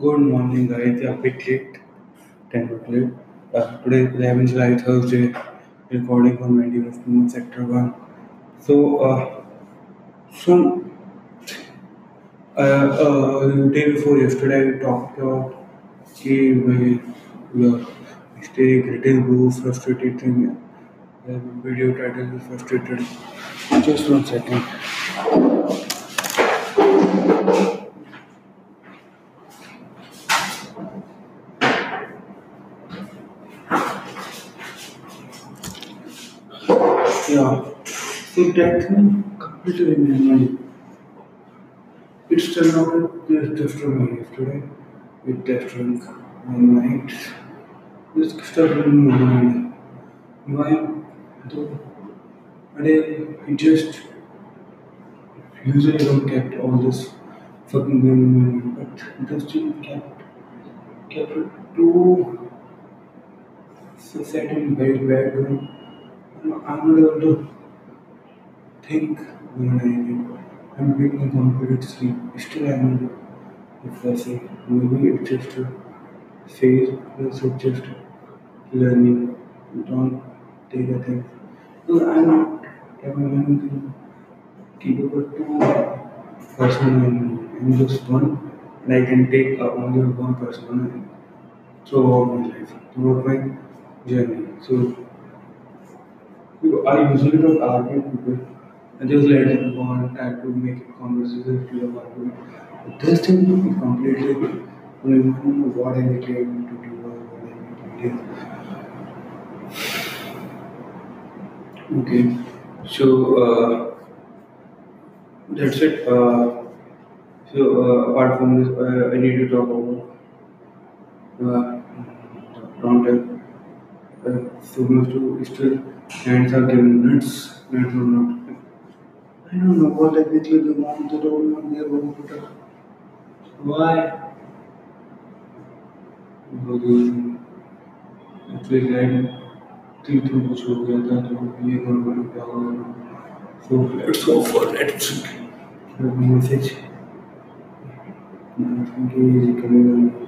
Good morning, guys. Yeah, bit late, 10 minutes late. Uh, today is 11 July, Thursday, recording from 20 Movement Sector 1. So, uh, so uh, uh, day before yesterday, we talked about कि we are stay greeting frustrated thing. Uh, video title frustrated. Just one second. Yeah. So that thing completely in my mind. It's turned out that this test from yesterday. With test drink one night. This stuff in my mind. Why? Though, I it just usually don't kept all this fucking going in my mind, but this thing kept kept it too so set in very bad way. I'm not able to think when I did. I'm being in complete sleep. Still, I'm not say maybe it's just a phase, it's just learning. Don't take a thing. I'm not having anything capable to personal memory. I'm just one, and I can take uh, only one person throughout my life, throughout my journey. So I usually don't argue with people. I just let them go on, try to make a conversation instead of argument. But this thing is completely reminding me what I need to do or what I need to do. Okay, so uh, that's it. Uh, so uh, apart from this, uh, I need to talk about uh, downtown. Uh, so much to still hands are given nuts, nuts or not. I don't know what exactly the mom the old one they want to put up. Why? Because actually line थी तो कुछ हो गया था तो ये गड़बड़ क्या हो गया so let's go for let's message coming So that's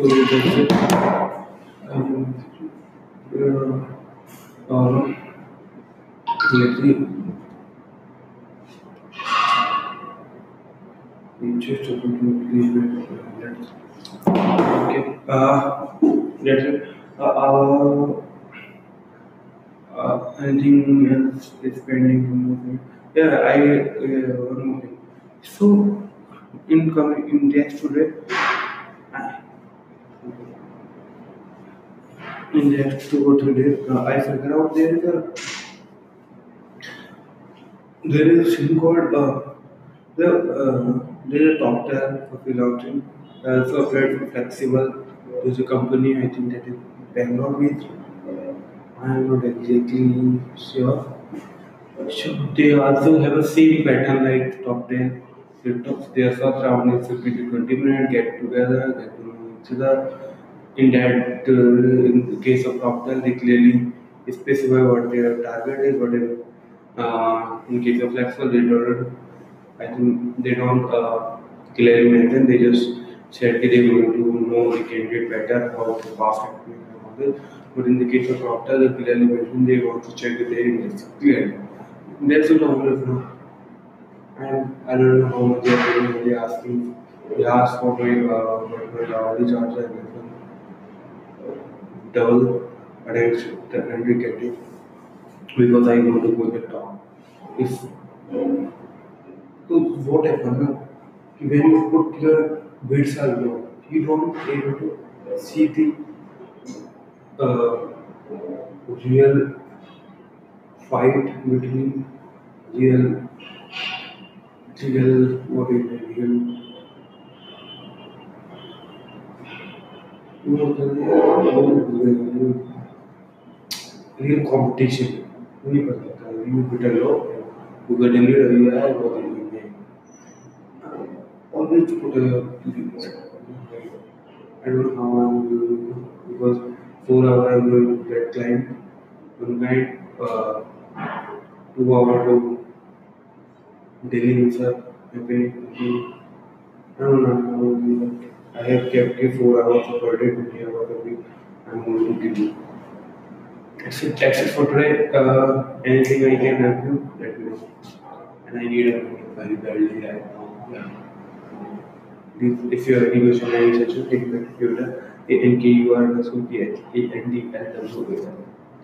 I will, uh, please Okay. Uh, that's it. Uh, uh, uh, anything else is pending? One more thing. Yeah, I uh, one more thing. So, in coming in days today, in the next two or three days, uh, I figure out there is a there is a called uh, the uh, there is a Toptal for freelancing. I also applied for Flexiple. There's a company I think that is Bangalore based. I am not exactly sure. So they also have a same pattern like top 10 TikToks. Their first round is 15 to 20 minute get together, get to know each other. In that, uh, in the case of 10, they clearly specify what their target is, what uh, in case of Flexiple, they don't, I think they don't uh, clearly mention, they just said they want to know the candidate better, how to pass it. But in the case of doctor, they clearly mention they want to check their English clearly. That's a normal flow. And I don't know how much they are asking, they ask for my, uh, my hourly charge and this double, but I should get it because I want to go the top. If so what happened now? When you put your bids are low, you don't able to see the uh, real fight between real, real, what is real, reel competition नहीं पता था you Twitter लो Google W W है वो always put a I don't know how I'm going to do because four hour I'm going to get client one client uh, two hour to daily myself I pay I don't know how I'm going to do that I have kept it four hours per day, 20 hours a week. I'm going to give you. That's it, that's it for today. Uh, anything I can help you, let me know. And I need a very badly right now. Yeah. If if you're any question, any session, hit my computer, A N K U R S O P H A N D L W A L.